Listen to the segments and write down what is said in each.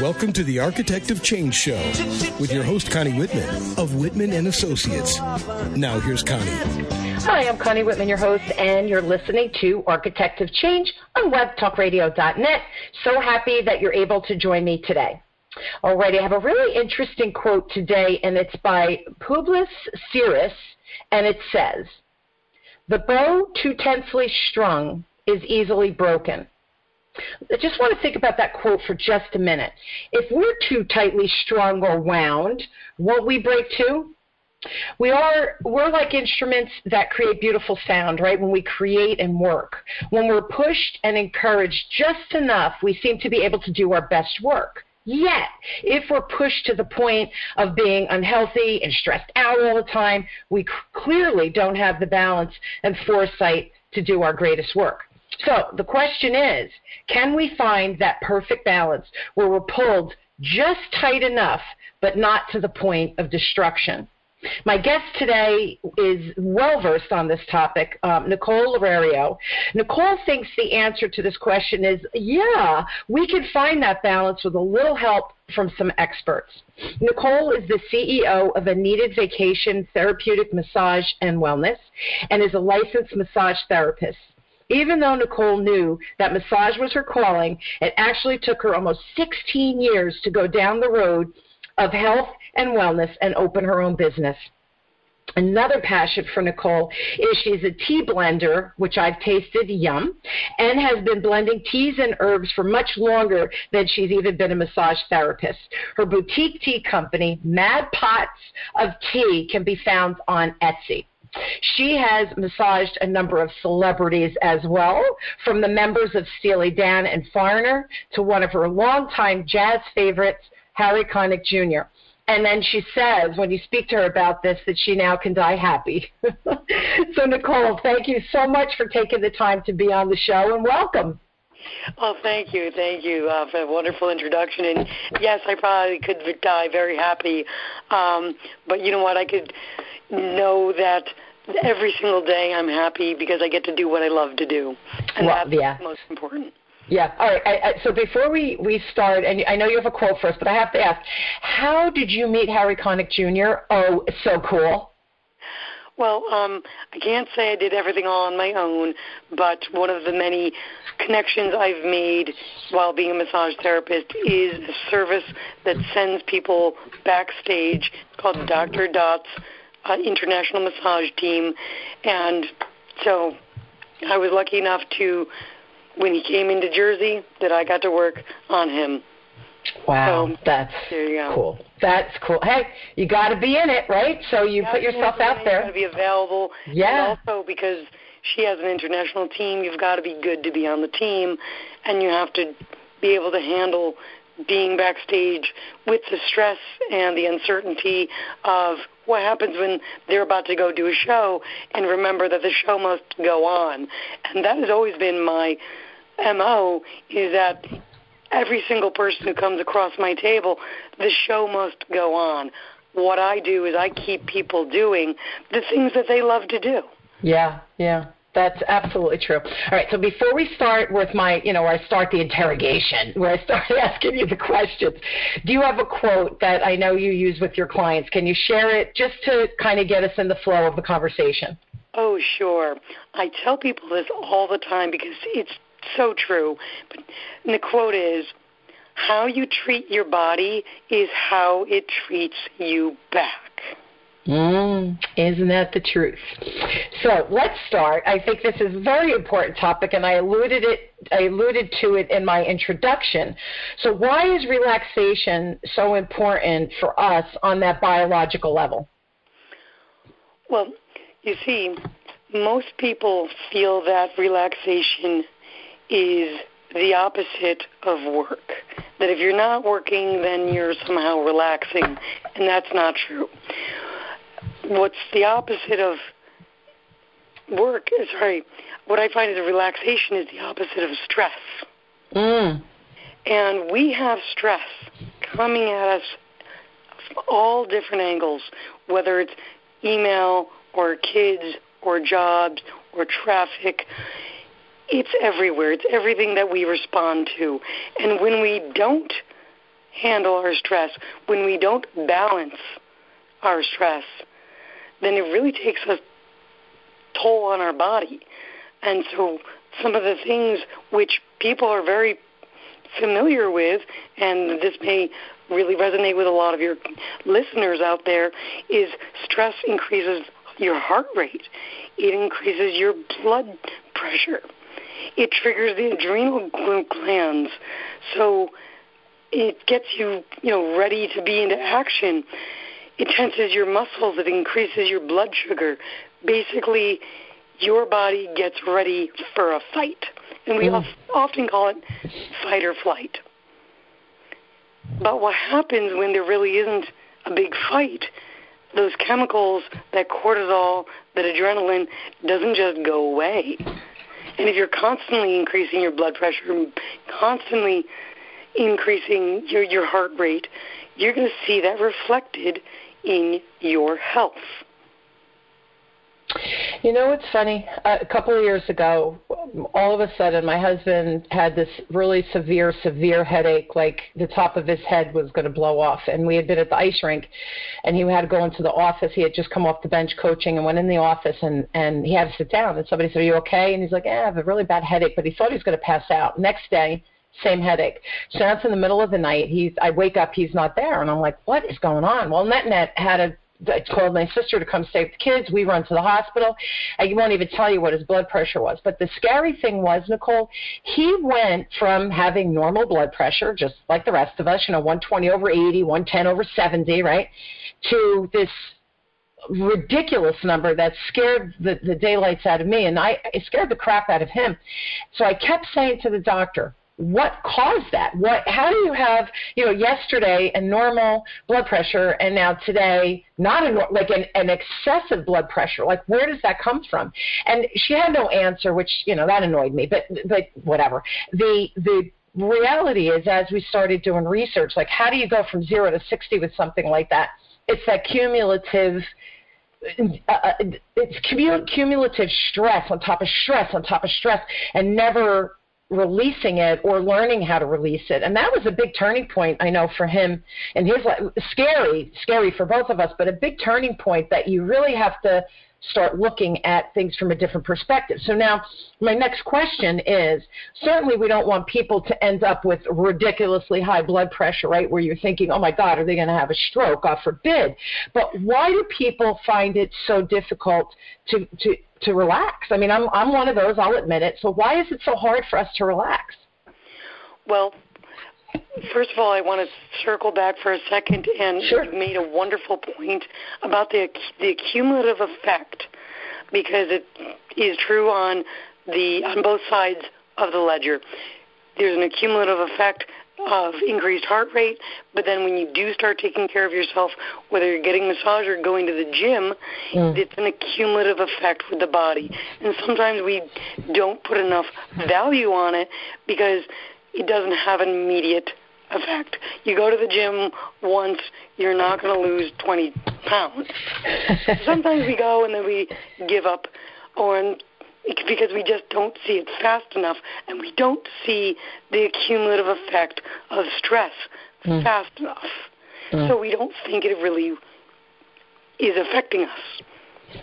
Welcome to the Architect of Change Show with your host Connie Whitman of Whitman and Associates. Now here's Connie. Hi, I'm Connie Whitman, your host, and you're listening to Architect of Change on webtalkradio.net. So happy that you're able to join me today. All right, I have a really interesting quote today, and it's by Publius Syrus, and it says, The bow too tensely strung is easily broken. I just want to think about that quote for just a minute. If we're too tightly strung or wound, won't we break too? We are we're like instruments that create beautiful sound, right? When we create and work. When we're pushed and encouraged just enough, we seem to be able to do our best work. Yet, if we're pushed to the point of being unhealthy and stressed out all the time, we clearly don't have the balance and foresight to do our greatest work. So the question is can we find that perfect balance where we're pulled just tight enough, but not to the point of destruction? My guest today is well versed on this topic, um, Nicole Lorario. Nicole thinks the answer to this question is yeah, we can find that balance with a little help from some experts. Nicole is the CEO of a needed vacation therapeutic massage and wellness and is a licensed massage therapist. Even though Nicole knew that massage was her calling, it actually took her almost 16 years to go down the road of health and wellness and open her own business. Another passion for Nicole is she's a tea blender, which I've tasted, yum, and has been blending teas and herbs for much longer than she's even been a massage therapist. Her boutique tea company, Mad Pots of Tea, can be found on Etsy. She has massaged a number of celebrities as well, from the members of Steely Dan and Foreigner to one of her longtime jazz favorites, Harry Connick Jr. And then she says, when you speak to her about this, that she now can die happy. so, Nicole, thank you so much for taking the time to be on the show and welcome. Oh, thank you, thank you uh, for a wonderful introduction. And yes, I probably could die very happy, um, but you know what? I could know that every single day I'm happy because I get to do what I love to do, and well, that's yeah. most important. Yeah. All right. I, I, so before we, we start, and I know you have a quote for us, but I have to ask, how did you meet Harry Connick Jr.? Oh, so cool. Well, um, I can't say I did everything all on my own, but one of the many connections I've made while being a massage therapist is a service that sends people backstage called Dr. Dot's uh, international massage team, and so I was lucky enough to, when he came into Jersey, that I got to work on him. Wow, so, that's cool. That's cool. Hey, you got to be in it, right? So you put yourself out there. You got to be available. Yeah. And also because she has an international team, you've got to be good to be on the team, and you have to be able to handle being backstage with the stress and the uncertainty of what happens when they're about to go do a show and remember that the show must go on. And that has always been my MO is that every single person who comes across my table, the show must go on. What I do is I keep people doing the things that they love to do. Yeah, yeah. That's absolutely true. All right, so before we start with my, you know, where I start the interrogation, where I start asking you the questions, do you have a quote that I know you use with your clients? Can you share it just to kind of get us in the flow of the conversation? Oh, sure. I tell people this all the time because it's so true. But the quote is, how you treat your body is how it treats you back. Mm, isn't that the truth? So let's start. I think this is a very important topic, and I alluded it. I alluded to it in my introduction. So why is relaxation so important for us on that biological level? Well, you see, most people feel that relaxation is the opposite of work. That if you're not working, then you're somehow relaxing, and that's not true what's the opposite of work? Sorry, what I find is a relaxation is the opposite of stress. Mm. And we have stress coming at us from all different angles, whether it's email or kids or jobs or traffic. it's everywhere. It's everything that we respond to. And when we don't handle our stress, when we don't balance our stress, then it really takes a toll on our body. And so some of the things which people are very familiar with, and this may really resonate with a lot of your listeners out there, is stress increases your heart rate. It increases your blood pressure. It triggers the adrenal glands. So it gets you, you know, ready to be into action. It tenses your muscles. It increases your blood sugar. Basically, your body gets ready for a fight. And we mm. often call it fight or flight. But what happens when there really isn't a big fight? Those chemicals, that cortisol, that adrenaline, doesn't just go away. And if you're constantly increasing your blood pressure, constantly increasing your, your heart rate, you're going to see that reflected in your health. You know what's funny? A couple of years ago, all of a sudden, my husband had this really severe, severe headache, like the top of his head was going to blow off. And we had been at the ice rink, and he had to go into the office. He had just come off the bench coaching and went in the office, and and he had to sit down. And somebody said, "Are you okay?" And he's like, "Yeah, I have a really bad headache," but he thought he was going to pass out. Next day same headache. So that's in the middle of the night. He's I wake up, he's not there, and I'm like, what is going on? Well, NetNet had a I told my sister to come with the kids. We run to the hospital. I won't even tell you what his blood pressure was. But the scary thing was, Nicole, he went from having normal blood pressure, just like the rest of us, you know, 120 over 80, 110 over 70, right, to this ridiculous number that scared the, the daylights out of me, and I it scared the crap out of him. So I kept saying to the doctor, what caused that? What? How do you have, you know, yesterday a normal blood pressure and now today not a like an, an excessive blood pressure? Like where does that come from? And she had no answer, which you know that annoyed me. But but whatever. The the reality is, as we started doing research, like how do you go from zero to sixty with something like that? It's that cumulative. Uh, uh it's cumulative stress on top of stress on top of stress, and never releasing it or learning how to release it. And that was a big turning point, I know, for him and his life. Scary, scary for both of us, but a big turning point that you really have to start looking at things from a different perspective. So now my next question is certainly we don't want people to end up with ridiculously high blood pressure, right? Where you're thinking, oh my God, are they going to have a stroke? God forbid. But why do people find it so difficult to, to, to relax. I mean, I'm I'm one of those. I'll admit it. So why is it so hard for us to relax? Well, first of all, I want to circle back for a second, and sure. you made a wonderful point about the the cumulative effect, because it is true on the on both sides of the ledger. There's an accumulative effect of increased heart rate, but then when you do start taking care of yourself, whether you're getting massage or going to the gym, mm. it's an accumulative effect with the body. And sometimes we don't put enough value on it because it doesn't have an immediate effect. You go to the gym once, you're not going to lose 20 pounds. Sometimes we go and then we give up, or because we just don't see it fast enough and we don't see the accumulative effect of stress mm. fast enough. Mm. So we don't think it really is affecting us.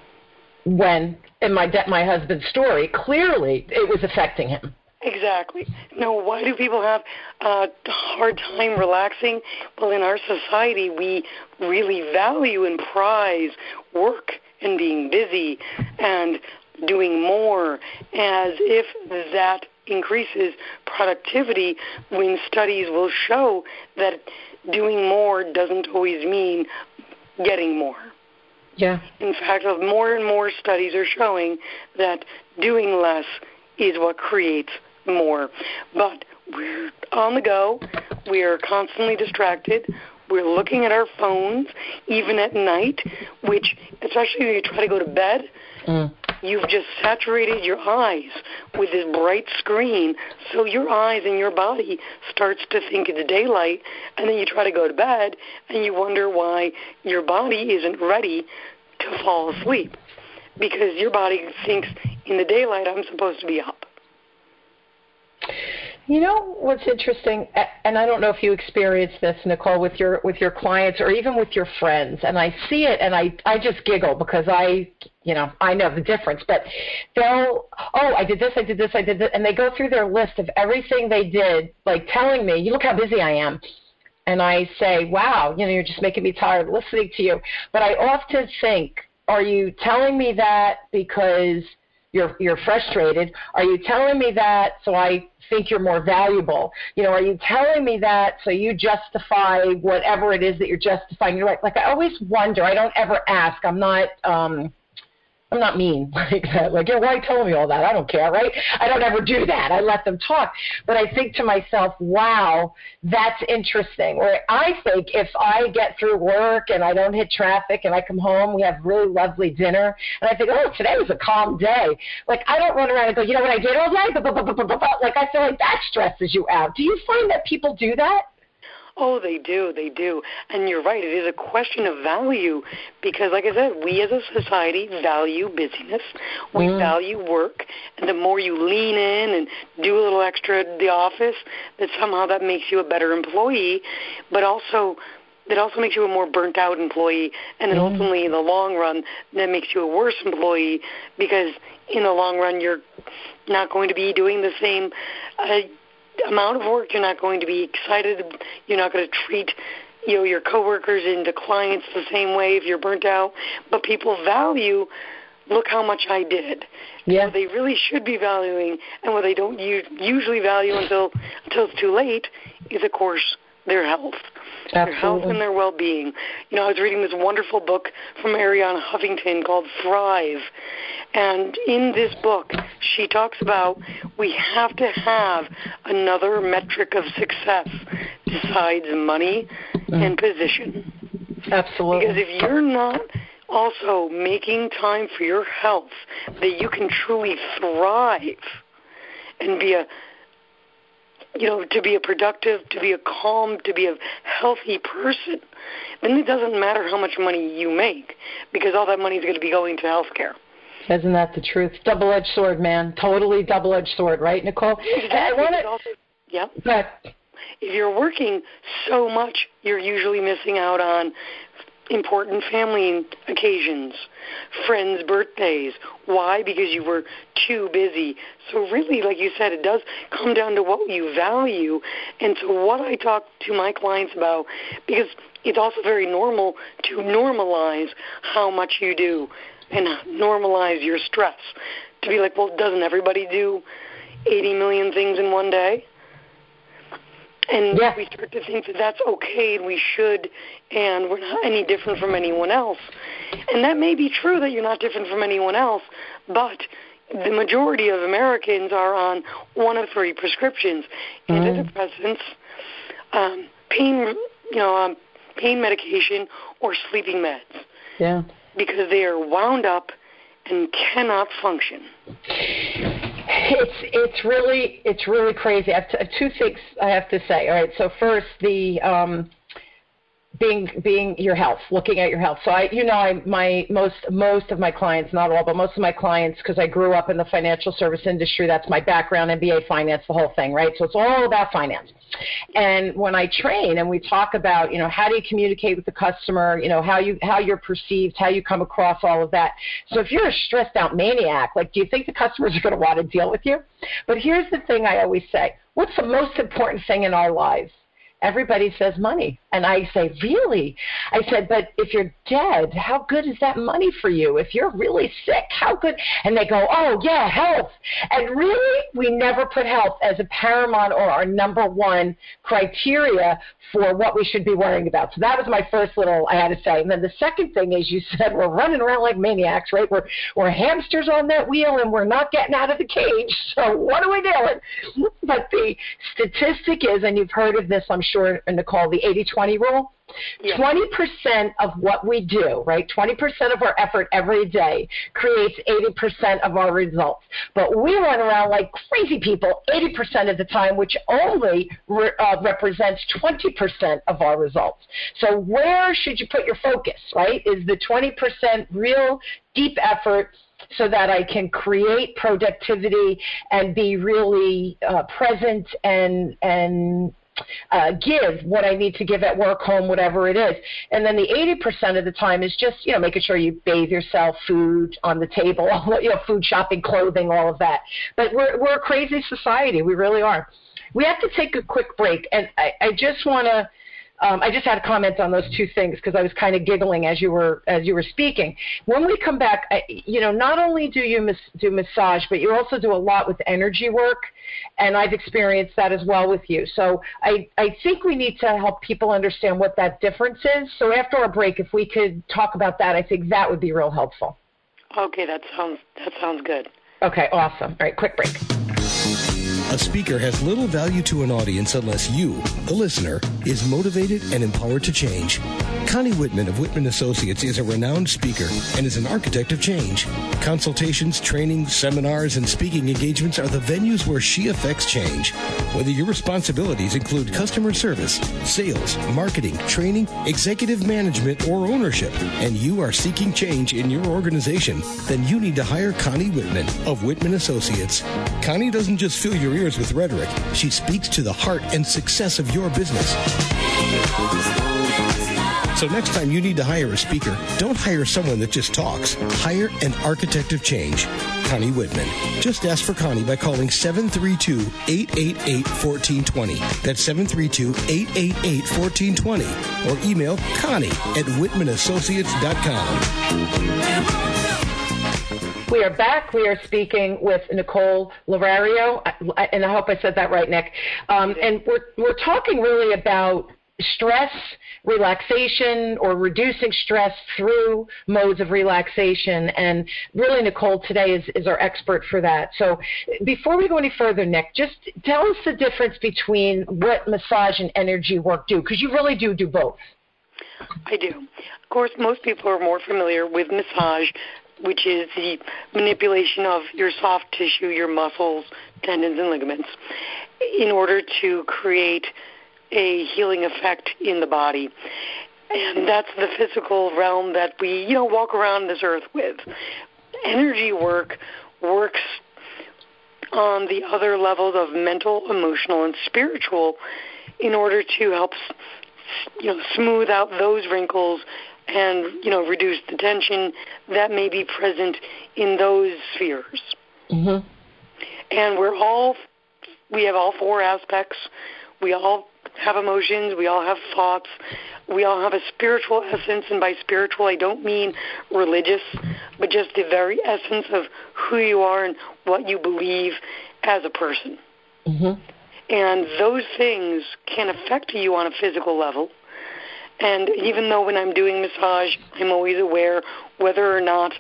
When in my de- my husband's story, clearly it was affecting him. Exactly. No, why do people have a hard time relaxing? Well, in our society, we really value and prize work and being busy and doing more as if that increases productivity when studies will show that doing more doesn't always mean getting more. Yeah. In fact, more and more studies are showing that doing less is what creates more. But we're on the go. We are constantly distracted. We're looking at our phones, even at night, which, especially when you try to go to bed, mm you've just saturated your eyes with this bright screen, so your eyes and your body starts to think it's daylight, and then you try to go to bed, and you wonder why your body isn't ready to fall asleep, because your body thinks in the daylight I'm supposed to be up. You know what's interesting, and I don't know if you experience this, Nicole, with your with your clients or even with your friends. And I see it, and I I just giggle because I, you know, I know the difference. But they'll, oh, I did this, I did this, I did this, and they go through their list of everything they did, like telling me, you look how busy I am. And I say, wow, you know, you're just making me tired listening to you. But I often think, are you telling me that because you're you're frustrated? Are you telling me that so I think you're more valuable? You know, are you telling me that so you justify whatever it is that you're justifying? You're like like I always wonder. I don't ever ask. I'm not um I'm not mean like that. Like, yeah, why telling me all that? I don't care, right? I don't ever do that. I let them talk. But I think to myself, wow, that's interesting. Or I think if I get through work and I don't hit traffic and I come home, we have really lovely dinner, and I think, oh, today was a calm day. Like, I don't run around and go, you know what I did all day? Like, I feel like that stresses you out. Do you find that people do that? Oh, they do, they do. And you're right, it is a question of value because, like I said, we as a society value busyness. We mm. value work. And the more you lean in and do a little extra at the office, that somehow that makes you a better employee, but also that also makes you a more burnt out employee and then mm. ultimately in the long run that makes you a worse employee because in the long run you're not going to be doing the same uh, amount of work. You're not going to be excited. You're not going to treat you know your coworkers and the clients the same way if you're burnt out. But people value. Look how much I did. Yeah. What they really should be valuing, and what they don't usually value until until it's too late, is of course their health. Absolutely. Their health and their well-being. You know, I was reading this wonderful book from Arianna Huffington called Thrive, and in this book, she talks about we have to have another metric of success besides money mm-hmm. and position. Absolutely. Because if you're not also making time for your health, that you can truly thrive and be a you know, to be a productive, to be a calm, to be a healthy person, then it doesn't matter how much money you make because all that money is going to be going to health care. Isn't that the truth? Double edged sword, man. Totally double edged sword, right, Nicole? Exactly. I want to. Yep. But if you're working so much, you're usually missing out on important family occasions, friends' birthdays. Why? Because you were too busy. So, really, like you said, it does come down to what you value. And so, what I talk to my clients about, because it's also very normal to normalize how much you do and normalize your stress. To be like, well, doesn't everybody do 80 million things in one day? And yeah. we start to think that that's okay and we should, and we're not any different from anyone else. And that may be true that you're not different from anyone else, but the majority of Americans are on one of three prescriptions: mm-hmm. antidepressants, um, pain, you know, um, pain medication, or sleeping meds. Yeah because they are wound up and cannot function. It's it's really it's really crazy. I have t- two things I have to say. All right. So first, the um, being being your health, looking at your health. So I, you know, I my most most of my clients, not all, but most of my clients, because I grew up in the financial service industry. That's my background, MBA finance, the whole thing, right? So it's all about finance. And when I train and we talk about, you know, how do you communicate with the customer, you know, how you how you're perceived, how you come across, all of that. So if you're a stressed out maniac, like, do you think the customers are going to want to deal with you? But here's the thing I always say: What's the most important thing in our lives? everybody says money. And I say, really? I said, but if you're dead, how good is that money for you? If you're really sick, how good? And they go, oh, yeah, health. And really, we never put health as a paramount or our number one criteria for what we should be worrying about. So that was my first little, I had to say. And then the second thing is you said we're running around like maniacs, right? We're, we're hamsters on that wheel and we're not getting out of the cage. So what are we doing? But the statistic is, and you've heard of this, I'm sure Nicole, the 80 20 rule. Yeah. 20% of what we do, right? 20% of our effort every day creates 80% of our results. But we run around like crazy people 80% of the time, which only re- uh, represents 20% of our results. So where should you put your focus, right? Is the 20% real deep effort so that I can create productivity and be really uh, present and and uh, give what I need to give at work, home, whatever it is. And then the 80% of the time is just, you know, making sure you bathe yourself, food on the table, you know, food shopping, clothing, all of that. But we're, we're a crazy society. We really are. We have to take a quick break. And I, I just want to um, I just had a comment on those two things because I was kind of giggling as you were as you were speaking. When we come back, I, you know, not only do you mis- do massage, but you also do a lot with energy work, and I've experienced that as well with you. So I I think we need to help people understand what that difference is. So after our break, if we could talk about that, I think that would be real helpful. Okay, that sounds that sounds good. Okay, awesome. All right, quick break. A speaker has little value to an audience unless you, the listener, is motivated and empowered to change. Connie Whitman of Whitman Associates is a renowned speaker and is an architect of change. Consultations, training, seminars, and speaking engagements are the venues where she affects change. Whether your responsibilities include customer service, sales, marketing, training, executive management, or ownership, and you are seeking change in your organization, then you need to hire Connie Whitman of Whitman Associates. Connie doesn't just fill your ears with rhetoric, she speaks to the heart and success of your business. So next time you need to hire a speaker, don't hire someone that just talks. Hire an architect of change. Connie Whitman. Just ask for Connie by calling 732-888-1420. That's 732-888-1420. Or email Connie at whitmanassociates.com. We are back. We are speaking with Nicole Lorario, and I hope I said that right, Nick. Um, and we're we're talking really about stress relaxation or reducing stress through modes of relaxation. And really, Nicole today is, is our expert for that. So before we go any further, Nick, just tell us the difference between what massage and energy work do, because you really do do both. I do. Of course, most people are more familiar with massage which is the manipulation of your soft tissue, your muscles, tendons, and ligaments, in order to create a healing effect in the body. And that's the physical realm that we, you know, walk around this earth with. Energy work works on the other levels of mental, emotional, and spiritual in order to help you know smooth out those wrinkles and you know reduce the tension that may be present in those spheres. Mm-hmm. And we're all we have all four aspects. We all have emotions. We all have thoughts. We all have a spiritual essence, and by spiritual, I don't mean religious, but just the very essence of who you are and what you believe as a person. Mm-hmm. And those things can affect you on a physical level and even though when I'm doing massage, I'm always aware whether or not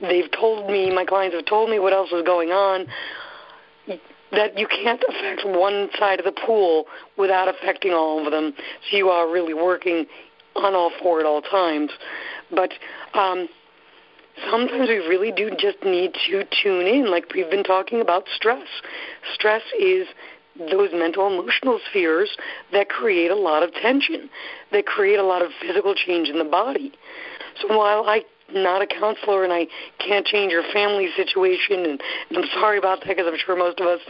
they've told me, my clients have told me what else is going on, that you can't affect one side of the pool without affecting all of them. So you are really working on all four at all times. But um, sometimes we really do just need to tune in, like we've been talking about stress. Stress is those mental emotional spheres that create a lot of tension, that create a lot of physical change in the body. So while I'm not a counselor and I can't change your family situation, and, and I'm sorry about that because I'm sure most of us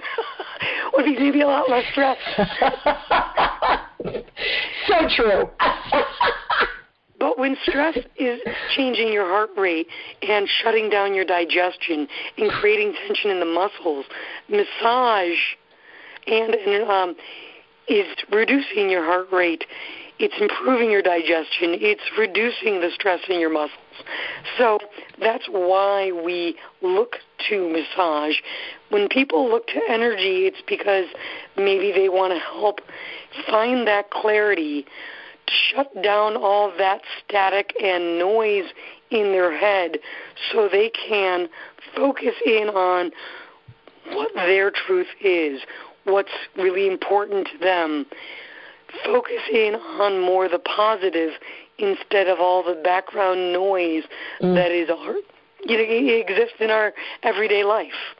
would be maybe a lot less stressed. so true. But when stress is changing your heart rate and shutting down your digestion and creating tension in the muscles, massage and, and um, is reducing your heart rate. It's improving your digestion. It's reducing the stress in your muscles. So that's why we look to massage. When people look to energy, it's because maybe they want to help find that clarity, shut down all that static and noise in their head so they can focus in on what their truth is, what's really important to them. focusing on more the positive instead of all the background noise mm. that is our, you know, exists in our everyday life.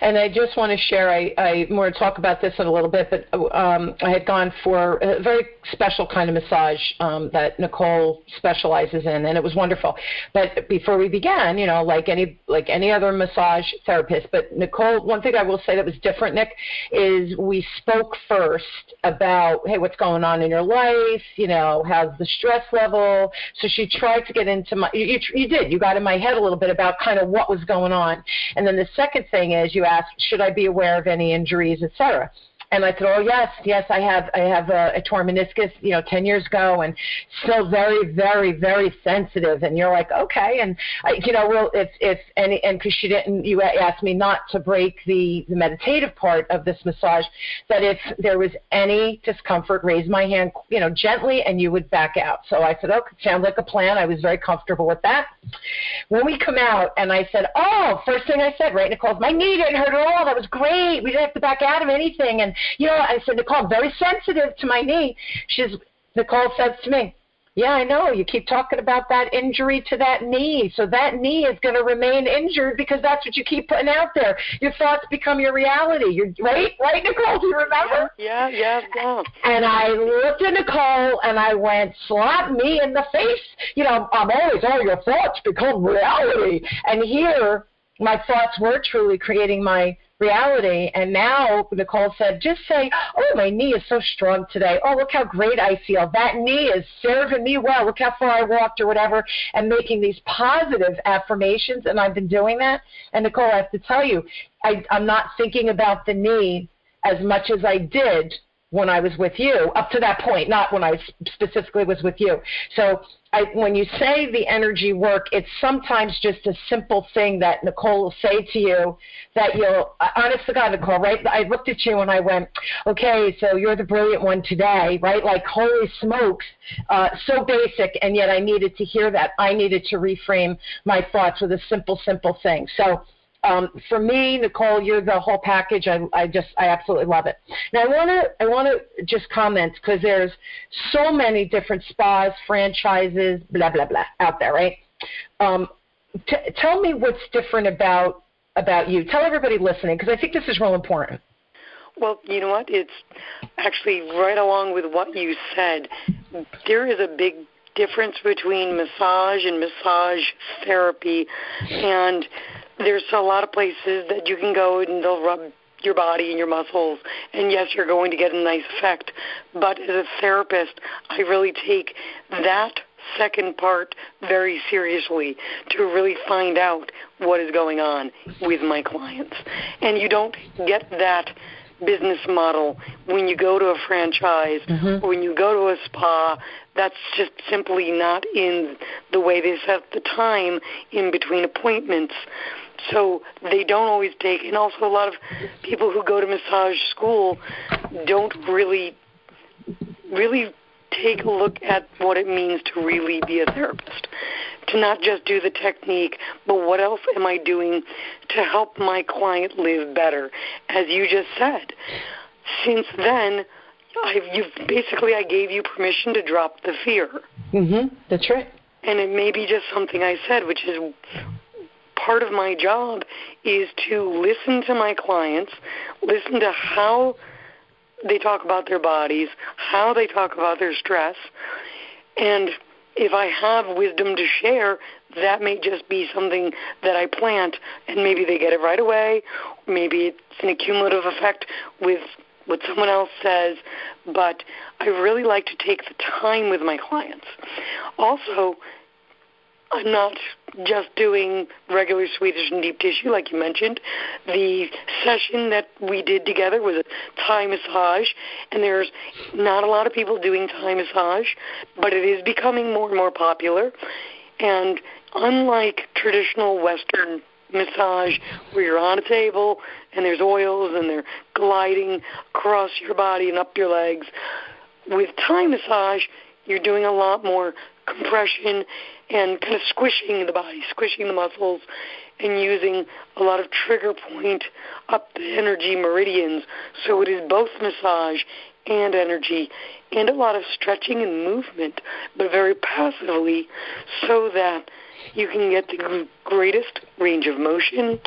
And I just want to share, I, I more talk about this in a little bit, but um, I had gone for a very special kind of massage um, that Nicole specializes in, and it was wonderful. But before we began, you know, like any like any other massage therapist, but Nicole, one thing I will say that was different, Nick, is we spoke first about, hey, what's going on in your life? You know, how's the stress level? So she tried to get into my, you, you did, you got in my head a little bit about kind of what was going on, and then the second thing is you ask, should I be aware of any injuries, et cetera? And I said, oh yes, yes, I have, I have a, a torn meniscus, you know, 10 years ago, and still very, very, very sensitive. And you're like, okay, and I, you know, well, if if any, and because she didn't, you asked me not to break the the meditative part of this massage, that if there was any discomfort, raise my hand, you know, gently, and you would back out. So I said, okay, sounds like a plan. I was very comfortable with that. When we come out, and I said, oh, first thing I said, right, Nicole, my knee didn't hurt at all. That was great. We didn't have to back out of anything, and you know, I said, Nicole, very sensitive to my knee. She's, Nicole says to me, yeah, I know. You keep talking about that injury to that knee. So that knee is going to remain injured because that's what you keep putting out there. Your thoughts become your reality. You're right, right, Nicole? Do you remember? Yeah, yeah, yeah. And I looked at Nicole and I went, slap me in the face. You know, I'm always, oh, your thoughts become reality. And here, my thoughts were truly creating my reality. And now Nicole said, just say, oh, my knee is so strong today. Oh, look how great I feel. That knee is serving me well. Look how far I walked or whatever. And making these positive affirmations. And I've been doing that. And Nicole, I have to tell you, I, I'm not thinking about the knee as much as I did when I was with you, up to that point, not when I specifically was with you. So I, when you say the energy work, it's sometimes just a simple thing that Nicole will say to you that you'll, honest to God, Nicole, right? I looked at you and I went, okay, so you're the brilliant one today, right? Like, holy smokes, uh, so basic, and yet I needed to hear that. I needed to reframe my thoughts with a simple, simple thing. So um, for me, Nicole, you're the whole package. I, I just, I absolutely love it. Now, I want to, I want to just comment because there's so many different spas, franchises, blah blah blah out there, right? Um, t- tell me what's different about about you. Tell everybody listening because I think this is real important. Well, you know what? It's actually right along with what you said. There is a big difference between massage and massage therapy, and there's a lot of places that you can go and they'll rub your body and your muscles. And yes you're going to get a nice effect. But as a therapist i really take that second part very seriously to really find out what is going on with my clients. And you don't get that business model when you go to a franchise mm-hmm. or when you go to a spa. That's just simply not in the way they set the time in between appointments so they don't always take and also a lot of people who go to massage school don't really really take a look at what it means to really be a therapist to not just do the technique but what else am i doing to help my client live better as you just said since then I've, you've basically I gave you permission to drop the fear. Mhm. That's right. And it may be just something I said, which is part of my job is to listen to my clients, listen to how they talk about their bodies, how they talk about their stress, and if I have wisdom to share, that may just be something that I plant and maybe they get it right away. Maybe it's an accumulative effect with what someone else says, but I really like to take the time with my clients. Also, I'm not just doing regular Swedish and deep tissue like you mentioned. The session that we did together was a Thai massage, and there's not a lot of people doing Thai massage, but it is becoming more and more popular. And unlike traditional Western massage where you're on a table and there's oils and they're gliding across your body and up your legs, with Thai massage, you're doing a lot more compression and kind of squishing the body, squishing the muscles, and using a lot of trigger point up the energy meridians. So it is both massage and energy and a lot of stretching and movement, but very passively so that you can get the greatest range of motion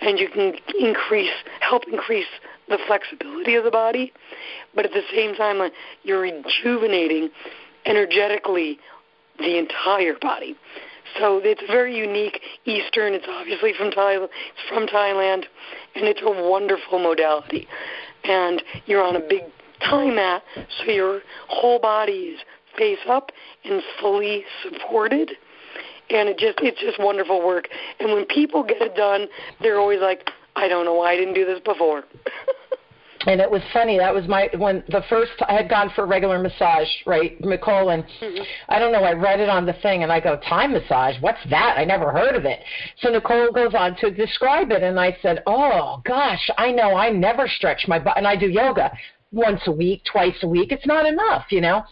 and you can increase, help increase the flexibility of the body, but at the same time, uh, you're rejuvenating energetically the entire body. So it's very unique. Eastern. It's obviously from Thailand. It's from Thailand, and it's a wonderful modality. And you're on a big Thai mat, so your whole body is face up and fully supported. And it just it's just wonderful work. And when people get it done, they're always like, I don't know why I didn't do this before. And it was funny. That was my when the first I had gone for a regular massage, right, Nicole, and mm-hmm. I don't know. I read it on the thing, and I go, "Thai massage? What's that? I never heard of it." So Nicole goes on to describe it, and I said, "Oh gosh, I know. I never stretch my butt, and I do yoga once a week, twice a week. It's not enough, you know."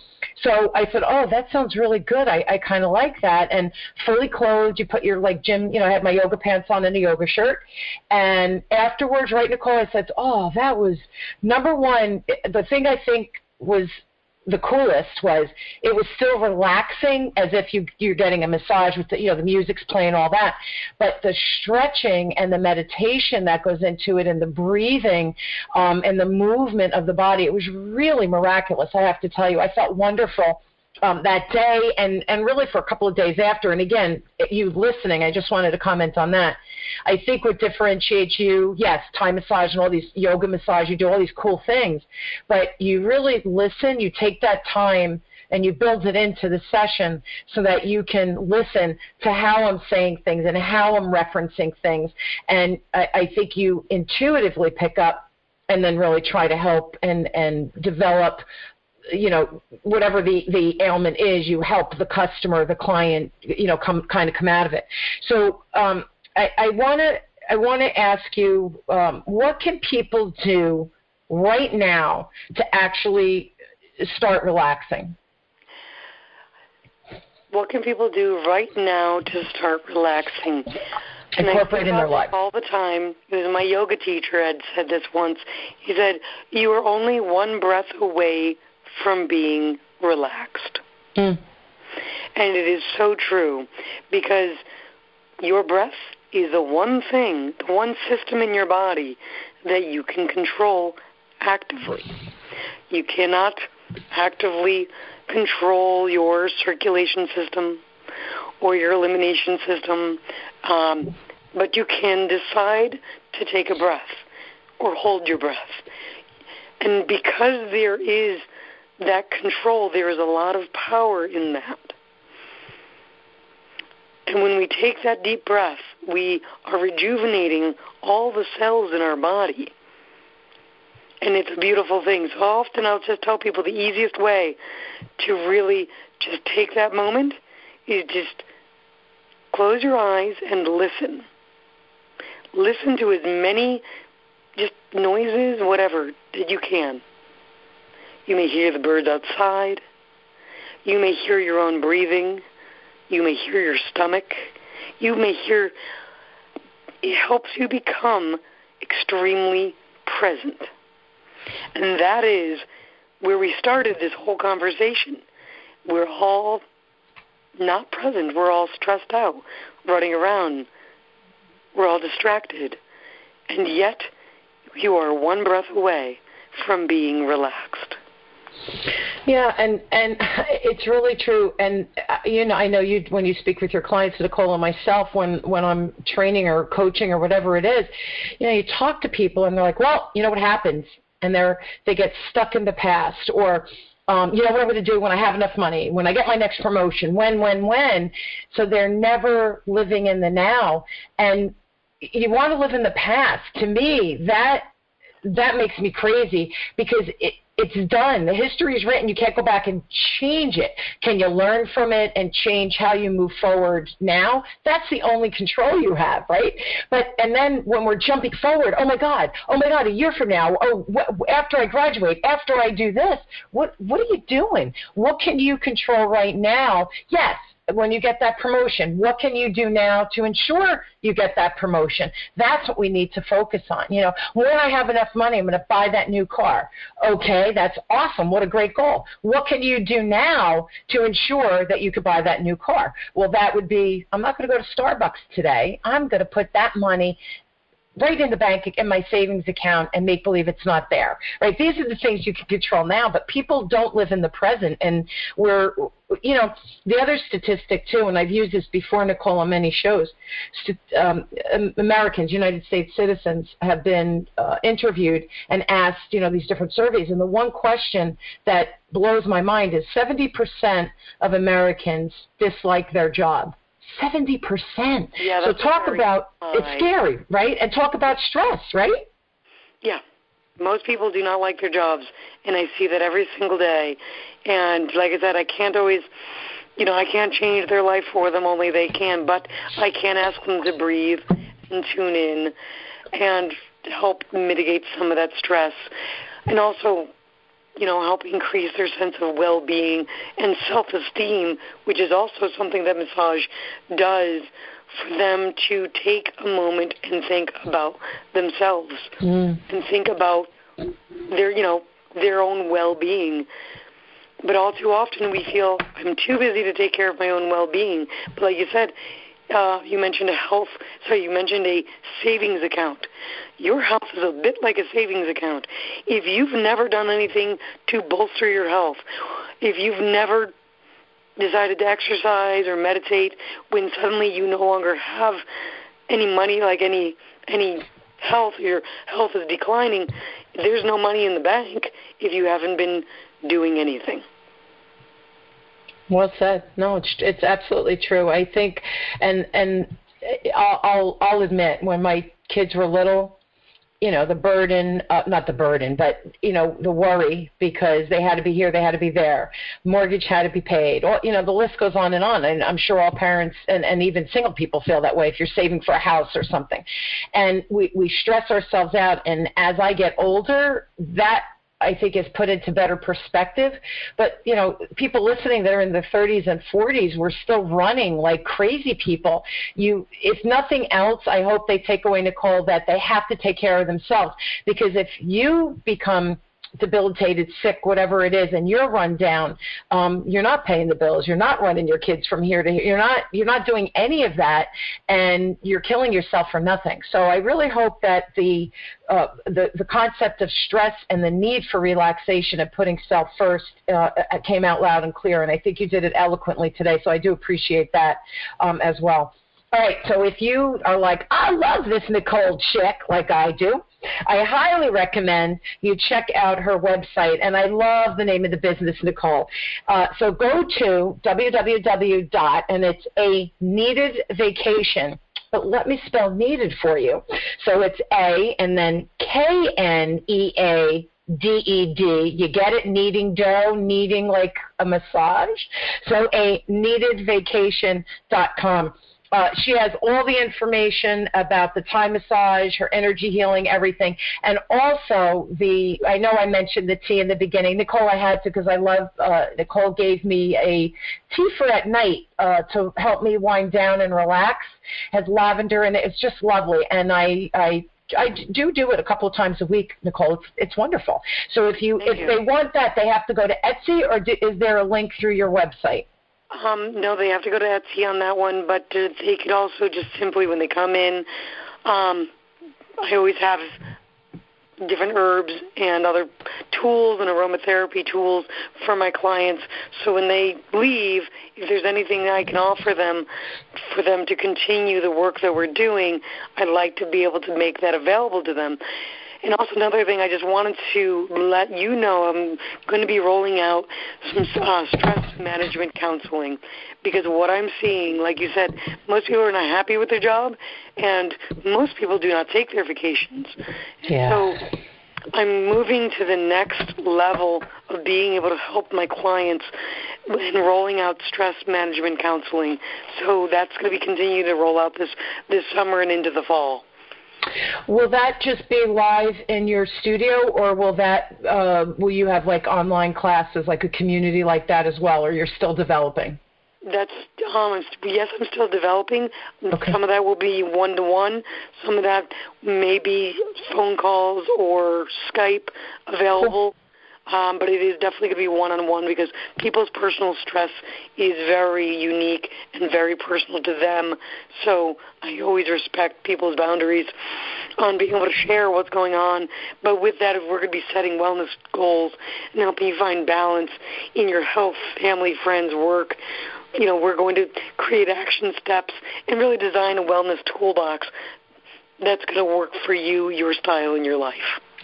So I said, "Oh, that sounds really good. I, I kind of like that." And fully clothed, you put your like gym, you know, I had my yoga pants on and a yoga shirt. And afterwards, right, Nicole, I said, "Oh, that was number one. The thing I think was the coolest was it was still relaxing as if you you're getting a massage with the you know the music's playing all that. But the stretching and the meditation that goes into it and the breathing um and the movement of the body it was really miraculous i have to tell you. I felt wonderful um, that day and, and really for a couple of days after. And again, you listening, I just wanted to comment on that. I think what differentiates you, yes, Thai massage and all these yoga massage, you do all these cool things, but you really listen, you take that time and you build it into the session so that you can listen to how I'm saying things and how I'm referencing things. And I, I think you intuitively pick up and then really try to help and, and develop you know whatever the the ailment is you help the customer the client you know come kind of come out of it so um, i want to i want to ask you um, what can people do right now to actually start relaxing what can people do right now to start relaxing and incorporate in their life all the time. It was my yoga teacher had said this once. He said, "You are only one breath away from being relaxed. Mm. And it is so true because your breath is the one thing, the one system in your body that you can control actively. You cannot actively control your circulation system or your elimination system, um, but you can decide to take a breath or hold your breath. And because there is that control, there is a lot of power in that. And when we take that deep breath, we are rejuvenating all the cells in our body. And it's a beautiful thing. So often I'll just tell people the easiest way to really just take that moment is just close your eyes and listen. Listen to as many just noises, whatever, that you can. You may hear the birds outside. You may hear your own breathing. You may hear your stomach. You may hear. It helps you become extremely present. And that is where we started this whole conversation. We're all not present. We're all stressed out, running around. We're all distracted. And yet, you are one breath away from being relaxed. Yeah, and and it's really true. And uh, you know, I know you when you speak with your clients, Nicole and myself, when when I'm training or coaching or whatever it is, you know, you talk to people and they're like, well, you know what happens, and they're they get stuck in the past or. Um, you know what I'm going to do when I have enough money, when I get my next promotion, when, when, when. So they're never living in the now. And you want to live in the past. To me, that that makes me crazy because it, it's done. The history is written. You can't go back and change it. Can you learn from it and change how you move forward now? That's the only control you have, right? But and then when we're jumping forward, oh my God, oh my God, a year from now, oh, wh- after I graduate, after I do this, what what are you doing? What can you control right now? Yes, when you get that promotion? What can you do now to ensure you get that promotion? That's what we need to focus on. You know, when I have enough money, I'm going to buy that new car. Okay, that's awesome. What a great goal. What can you do now to ensure that you could buy that new car? Well, that would be I'm not going to go to Starbucks today. I'm going to put that money right in the bank in my savings account and make believe it's not there. Right? These are the things you can control now, but people don't live in the present and we're you know, the other statistic too, and I've used this before, Nicole, on many shows. Um, Americans, United States citizens, have been uh, interviewed and asked, you know, these different surveys, and the one question that blows my mind is 70% of Americans dislike their job. 70%. Yeah, so talk scary. about it's scary, right? And talk about stress, right? Yeah. Most people do not like their jobs, and I see that every single day. And like I said, I can't always, you know, I can't change their life for them. Only they can. But I can ask them to breathe and tune in, and help mitigate some of that stress, and also, you know, help increase their sense of well-being and self-esteem, which is also something that massage does for them to take a moment and think about themselves mm. and think about their you know their own well-being but all too often we feel I'm too busy to take care of my own well-being but like you said uh, you mentioned a health sorry you mentioned a savings account. Your health is a bit like a savings account. If you've never done anything to bolster your health if you've never decided to exercise or meditate when suddenly you no longer have any money like any any health your health is declining there's no money in the bank if you haven't been doing anything well said. No it's it's absolutely true. I think and and i'll i'll, I'll admit when my kids were little you know the burden uh, not the burden but you know the worry because they had to be here they had to be there. Mortgage had to be paid. Or you know the list goes on and on and i'm sure all parents and, and even single people feel that way if you're saving for a house or something. And we we stress ourselves out and as i get older that I think is put into better perspective. But you know, people listening that are in their 30s and 40s, we're still running like crazy people. You, if nothing else, I hope they take away Nicole that they have to take care of themselves because if you become debilitated, sick, whatever it is, and you're run down, um, you're not paying the bills. You're not running your kids from here to here. You're not you're not doing any of that, and you're killing yourself for nothing. So I really hope that the uh, the the concept of stress and the need for relaxation and putting self first uh, came out loud and clear. And I think you did it eloquently today. So I do appreciate that um, as well. All right, so if you are like, I love this Nicole chick, like I do, I highly recommend you check out her website. And I love the name of the business, Nicole. Uh, so go to www. and it's a kneaded vacation. But let me spell needed for you. So it's A and then K N E A D E D. You get it? Kneading dough, kneading like a massage. So a kneadedvacation.com. Uh, she has all the information about the Thai massage, her energy healing, everything, and also the. I know I mentioned the tea in the beginning. Nicole, I had to because I love. Uh, Nicole gave me a tea for at night uh, to help me wind down and relax. Has lavender in it. It's just lovely, and I I I do do it a couple of times a week, Nicole. It's, it's wonderful. So if you Thank if you. they want that, they have to go to Etsy, or do, is there a link through your website? Um, no, they have to go to Etsy on that one, but uh, they could also just simply when they come in, um, I always have different herbs and other tools and aromatherapy tools for my clients. So when they leave, if there's anything I can offer them for them to continue the work that we're doing, I'd like to be able to make that available to them. And also another thing, I just wanted to let you know I'm going to be rolling out some uh, stress management counseling because what I'm seeing, like you said, most people are not happy with their job, and most people do not take their vacations. Yeah. So I'm moving to the next level of being able to help my clients in rolling out stress management counseling. So that's going to be continuing to roll out this this summer and into the fall. Will that just be live in your studio, or will that uh, will you have like online classes, like a community like that as well, or you're still developing? That's um, yes, I'm still developing. Okay. Some of that will be one to one. Some of that may be phone calls or Skype available. Um, but it is definitely going to be one-on-one because people's personal stress is very unique and very personal to them. So I always respect people's boundaries on being able to share what's going on. But with that, we're going to be setting wellness goals and helping you find balance in your health, family, friends, work, you know, we're going to create action steps and really design a wellness toolbox that's going to work for you, your style, and your life.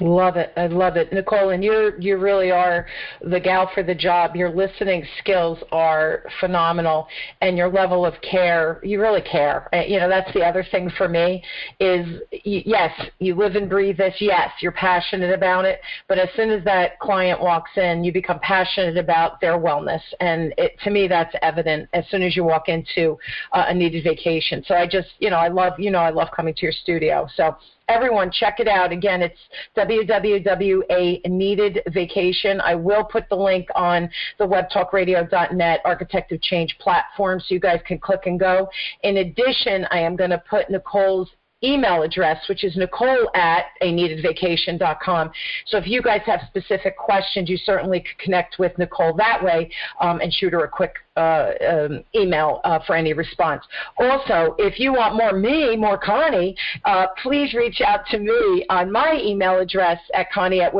Love it. I love it. Nicole, and you're you really are the gal for the job. Your listening skills are phenomenal and your level of care, you really care. You know, that's the other thing for me is yes, you live and breathe this. Yes, you're passionate about it, but as soon as that client walks in, you become passionate about their wellness and it to me that's evident as soon as you walk into uh, a kneaded vacation. So I just, you know, I love, you know, I love coming to your studio. So everyone check it out. Again, it's www.a kneaded vacation. I will put the link on the webtalkradio.net Architect of Change platform so you guys can click and go. In addition, I am going to put Nicole's email address, which is nicole at a kneadedvacation.com. So if you guys have specific questions, you certainly could connect with Nicole that way um, and shoot her a quick uh, um, email uh, for any response. Also, if you want more me, more Connie, uh, please reach out to me on my email address at connie at.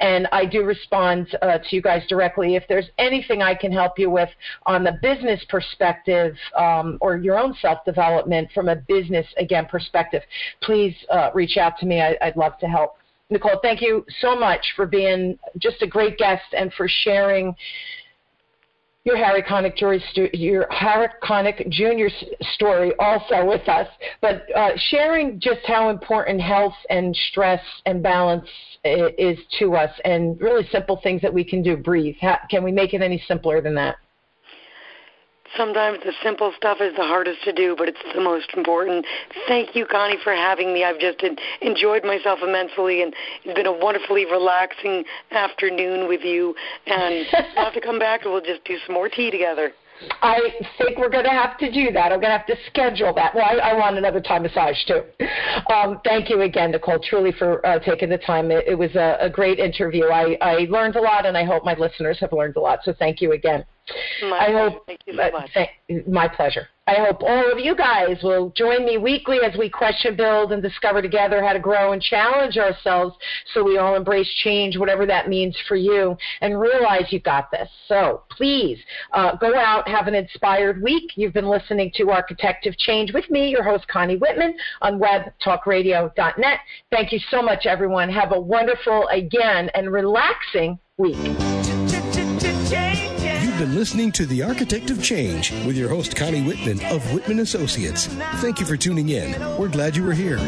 And I do respond uh, to you guys directly. If there's anything I can help you with on the business perspective um, or your own self-development from a business, again, perspective, please uh, reach out to me. I, I'd love to help. Nicole, thank you so much for being just a great guest and for sharing your Harry Connick Jr. your Harry Connick Jr. story also with us, but uh, sharing just how important health and stress and balance is to us, and really simple things that we can do. Breathe. How, can we make it any simpler than that? Sometimes the simple stuff is the hardest to do, but it's the most important. Thank you, Connie, for having me. I've just enjoyed myself immensely, and it's been a wonderfully relaxing afternoon with you. And we'll have to come back, and we'll just do some more tea together. I think we're going to have to do that. I'm going to have to schedule that. Well, I, I want another Thai massage too. Um, thank you again, Nicole, truly for uh, taking the time. It, it was a, a great interview. I, I learned a lot, and I hope my listeners have learned a lot. So thank you again. My I hope. Thank you so much. my pleasure. I hope all of you guys will join me weekly as we question, build, and discover together how to grow and challenge ourselves so we all embrace change, whatever that means for you, and realize you got this. So please uh, go out, have an inspired week. You've been listening to Architect of Change with me, your host, Connie Whitman, on webtalkradio.net. Thank you so much, everyone. Have a wonderful, again, and relaxing week been listening to The Architect of Change with your host, Connie Whitman of Whitman Associates. Thank you for tuning in. We're glad you were here.